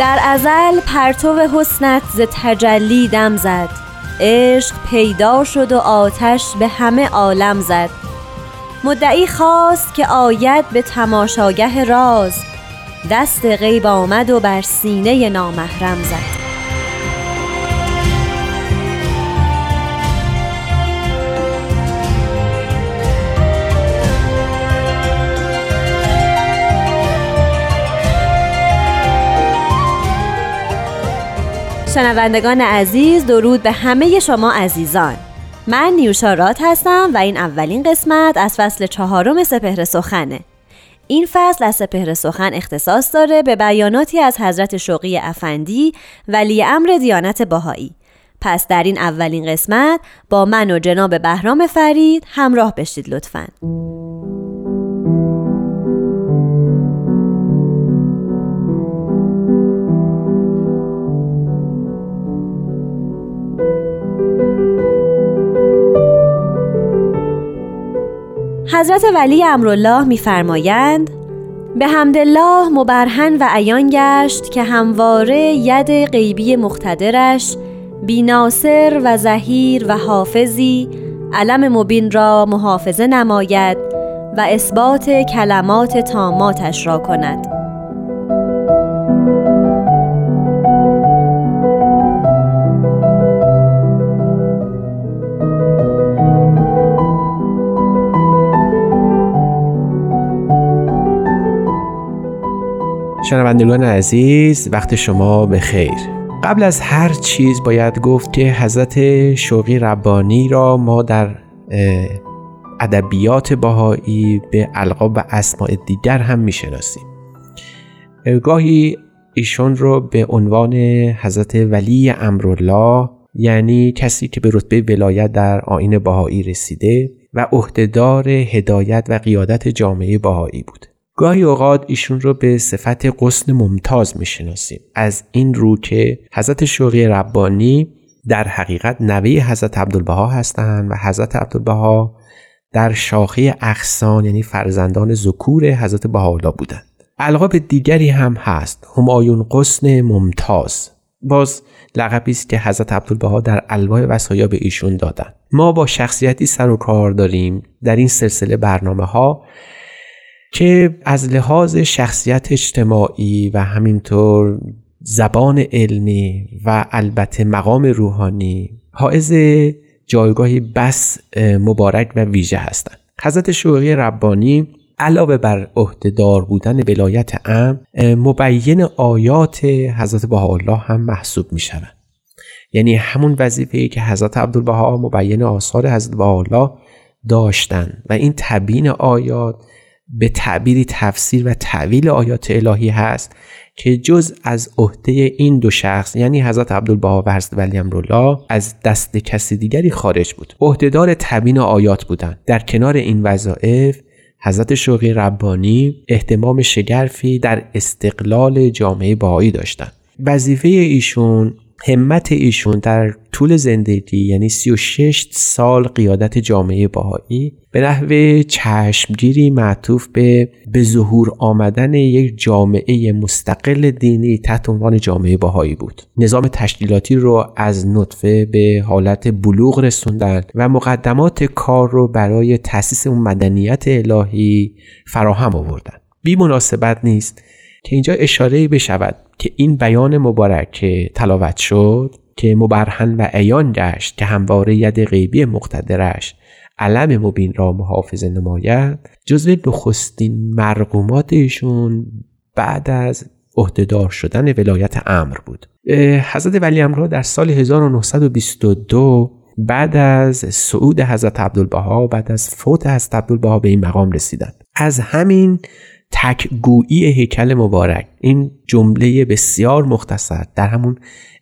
در ازل پرتو حسنت ز تجلی دم زد. عشق پیدا شد و آتش به همه عالم زد. مدعی خواست که آید به تماشاگه راز. دست غیب آمد و بر سینه نامحرم زد. شنوندگان عزیز درود به همه شما عزیزان. من نیوشا رات هستم و این اولین قسمت از فصل چهارم سپهر سخنه. این فصل از سپهر سخن اختصاص داره به بیاناتی از حضرت شوقی افندی ولی امر دیانت باهایی پس در این اولین قسمت با من و جناب بهرام فرید همراه بشید لطفاً. حضرت ولی امرالله میفرمایند به حمدالله مبرهن و عیان گشت که همواره ید غیبی مختدرش بیناصر و زهیر و حافظی علم مبین را محافظه نماید و اثبات کلمات تاماتش را کند. شنوندگان عزیز وقت شما به خیر قبل از هر چیز باید گفت که حضرت شوقی ربانی را ما در ادبیات باهایی به القاب و اسماع دیگر هم می‌شناسیم. گاهی ایشون رو به عنوان حضرت ولی امرالله یعنی کسی که به رتبه ولایت در آین باهایی رسیده و عهدهدار هدایت و قیادت جامعه باهایی بود. گاهی اوقات ایشون رو به صفت قسن ممتاز می‌شناسیم. از این رو که حضرت شوقی ربانی در حقیقت نوه حضرت عبدالبها هستند و حضرت عبدالبها در شاخه اخسان یعنی فرزندان ذکور حضرت بهاءالله بودند. القاب دیگری هم هست همایون قسن ممتاز. باز لقبی است که حضرت عبدالبها در الواح وصایا به ایشون دادن ما با شخصیتی سر و کار داریم. در این سلسله برنامه ها که از لحاظ شخصیت اجتماعی و همینطور زبان علمی و البته مقام روحانی حائز جایگاهی بس مبارک و ویژه هستند. حضرت شوقی ربانی علاوه بر عهدهدار بودن ولایت ام مبین آیات حضرت بهاءالله هم محسوب می شود یعنی همون وظیفه که حضرت عبدالبها مبین آثار حضرت بهاءالله داشتند و این تبیین آیات به تعبیری تفسیر و تعویل آیات الهی هست که جز از عهده این دو شخص یعنی حضرت عبدالبها و حضرت ولی امرالله از دست کسی دیگری خارج بود. عهدهدار تبیین آیات بودند. در کنار این وظایف حضرت شوقی ربانی احتمام شگرفی در استقلال جامعه باهایی داشتند. وظیفه ایشون همت ایشون در طول زندگی یعنی 36 سال قیادت جامعه باهایی به نحو چشمگیری معطوف به به ظهور آمدن یک جامعه مستقل دینی تحت عنوان جامعه باهایی بود. نظام تشکیلاتی رو از نطفه به حالت بلوغ رسوندن و مقدمات کار رو برای تأسیس اون مدنیت الهی فراهم آوردن. بی مناسبت نیست که اینجا اشاره بشود که این بیان مبارک که تلاوت شد که مبرهن و عیان گشت که همواره ید غیبی مقتدرش علم مبین را محافظه نماید جزو نخستین مرقومات ایشون بعد از عهدهدار شدن ولایت امر بود. حضرت ولی امرها در سال 1922 بعد از صعود حضرت عبدالبها بعد از فوت حضرت عبدالبها به این مقام رسیدند. از همین تکگویی هیکل مبارک. این جمله بسیار مختصر. در همون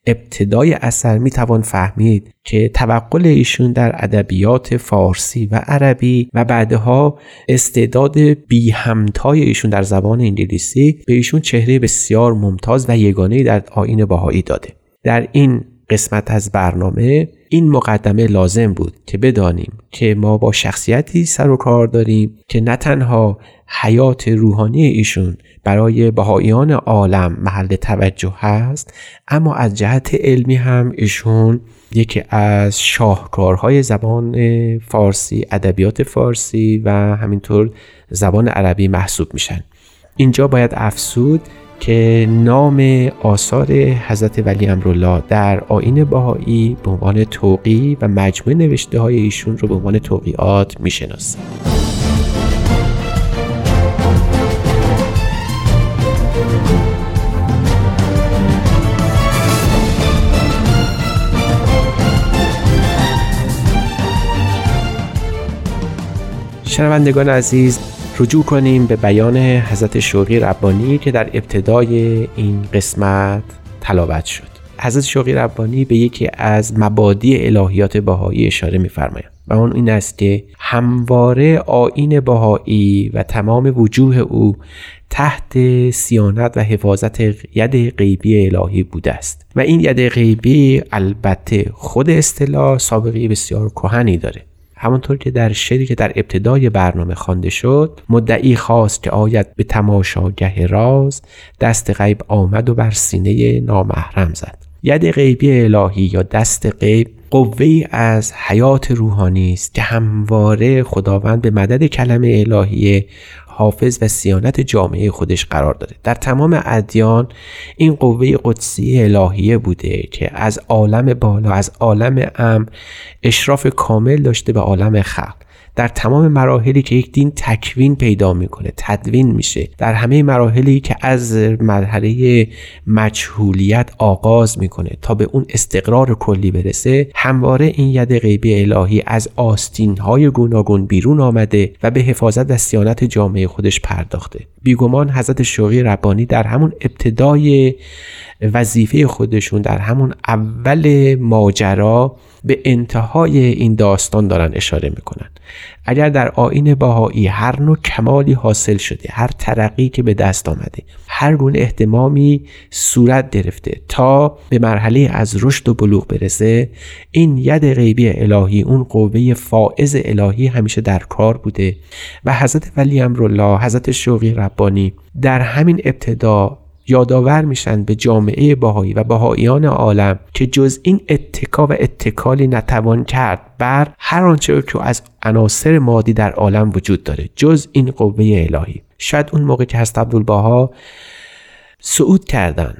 ابتدای اثر می توان فهمید که توقل ایشون در ادبیات فارسی و عربی و بعدها استعداد بی همتای ایشون در زبان انگلیسی به ایشون چهره بسیار ممتاز و یگانه در آین باهایی داده. در این قسمت از برنامه این مقدمه لازم بود که بدانیم که ما با شخصیتی سر و کار داریم که نه تنها حیات روحانی ایشون برای بهاییان عالم محل توجه هست اما از جهت علمی هم ایشون یکی از شاهکارهای زبان فارسی ادبیات فارسی و همینطور زبان عربی محسوب میشن. اینجا باید افسود که نام آثار حضرت ولی امرالله در آین باهایی به عنوان توقی و مجموع نوشته های ایشون رو به عنوان توقیات می‌شناسیم شنوندگان عزیز رجوع کنیم به بیان حضرت شوقی ربانی که در ابتدای این قسمت تلاوت شد. حضرت شوقی ربانی به یکی از مبادی الهیات بهایی اشاره می‌فرمایند و اون این است که همواره آین بهایی و تمام وجوه او تحت سیانت و حفاظت ید غیبی الهی بوده است. و این ید غیبی البته خود اصطلاح سابقه بسیار کهنی داره. همانطور که در شعری که در ابتدای برنامه خوانده شد مدعی خواست که آید به تماشاگه راز دست غیب آمد و بر سینه نامحرم زد. ید غیبی الهی یا دست غیب قوه از حیات روحانی است که همواره خداوند به مدد کلمه الهی حافظ و سیانت جامعه خودش قرار داده. در تمام ادیان این قوه قدسی الهیه بوده که از عالم بالا از عالم ام اشراف کامل داشته به عالم خلق. در تمام مراحلی که یک دین تکوین پیدا می‌کنه تدوین میشه. در همه مراحلی که از مرحله مجهولیت آغاز می‌کنه تا به اون استقرار کلی برسه همواره این ید غیبی الهی از آستین های گوناگون بیرون آمده و به حفاظت و سیانت جامعه خودش پرداخته. بیگمان حضرت شوقی ربانی در همون ابتدای وظیفه خودشون در همون اول ماجرا به انتهای این داستان دارن اشاره می‌کنن. اگر در آین باهایی هر نوع کمالی حاصل شده هر ترقی که به دست آمده هر گونه احتمامی صورت گرفته تا به مرحله از رشد و بلوغ برسه این ید غیبی الهی اون قوه فائز الهی همیشه در کار بوده. و حضرت ولی امرالله حضرت شوقی ربانی در همین ابتدا یادآور میشن به جامعه باهایی و باهاییان عالم که جز این اتکا و اتکالی نتوان کرد بر هر آنچه که از عناصر مادی در عالم وجود داره جز این قوه الهی. شاید اون موقع که هست عبدالباها صعود کردن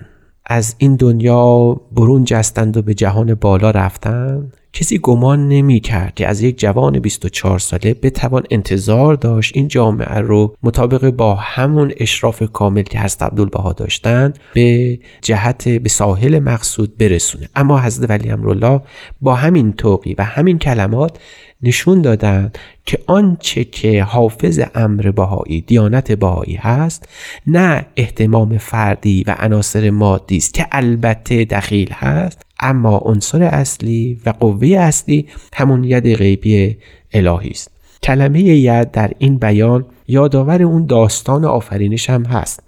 از این دنیا برون جستند و به جهان بالا رفتن. کسی گمان نمی کرد که از یک جوان 24 ساله بتوان انتظار داشت این جامعه رو مطابق با همون اشراف کامل که حضرت عبدالبها داشتن به جهت به ساحل مقصود برسونه. اما حضرت ولی امرالله با همین توقی و همین کلمات نشون دادن که آنچه که حافظ امر بهایی دیانت بهایی هست نه احتمام فردی و عناصر مادی است که البته دخیل هست اما عنصر اصلی و قوه اصلی همون ید غیبی الهی است. کلمه ید در این بیان یادآور اون داستان آفرینش هم هست.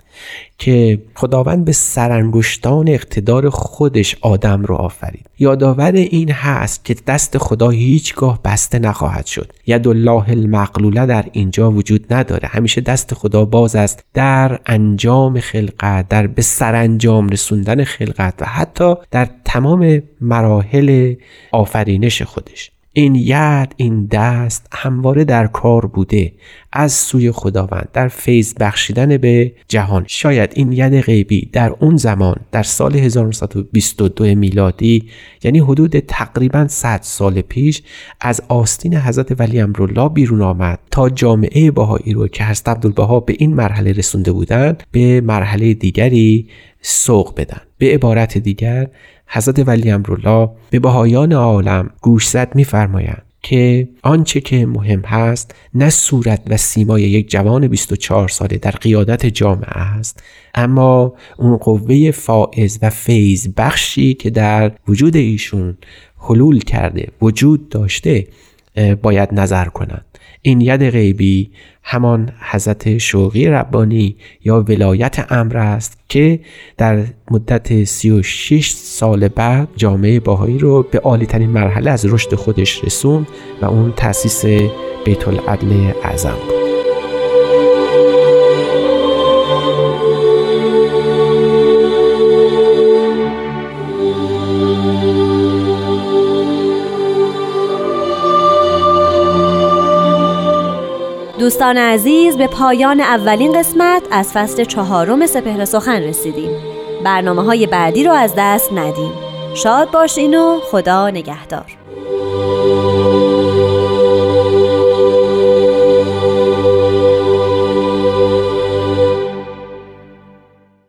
که خداوند به سرانگشتان اقتدار خودش آدم رو آفرید. یادآور این هست که دست خدا هیچگاه بسته نخواهد شد. ید الله المقلوله در اینجا وجود نداره. همیشه دست خدا باز است در انجام خلقت در به سرانجام رسوندن خلقت و حتی در تمام مراحل آفرینش خودش. این ید این دست همواره در کار بوده از سوی خداوند در فیض بخشیدن به جهان. شاید این ید غیبی در اون زمان در سال 1922 میلادی یعنی حدود تقریبا 100 سال پیش از آستین حضرت ولی امرالله بیرون آمد تا جامعه باهایی رو که حضرت عبدالبها به این مرحله رسونده بودند به مرحله دیگری سوق بدن. به عبارت دیگر حضرت ولی امرالله به بهایان عالم گوشزد میفرمایند که آنچه که مهم هست نه صورت و سیمای یک جوان 24 ساله در قیادت جامعه است اما اون قوه فائز و فیض بخشی که در وجود ایشون حلول کرده وجود داشته باید نظر کنند این ید غیبی همان حضرت شوقی ربانی یا ولایت امر است که در مدت 36 سال بعد جامعه باهایی رو به عالی ترین مرحله از رشد خودش رسوند و اون تأسیس بیت العدل اعظم بود. دوستان عزیز به پایان اولین قسمت از فصل چهارم سپهر سخن رسیدیم. برنامه های بعدی رو از دست ندیم. شاد باشین و خدا نگهدار.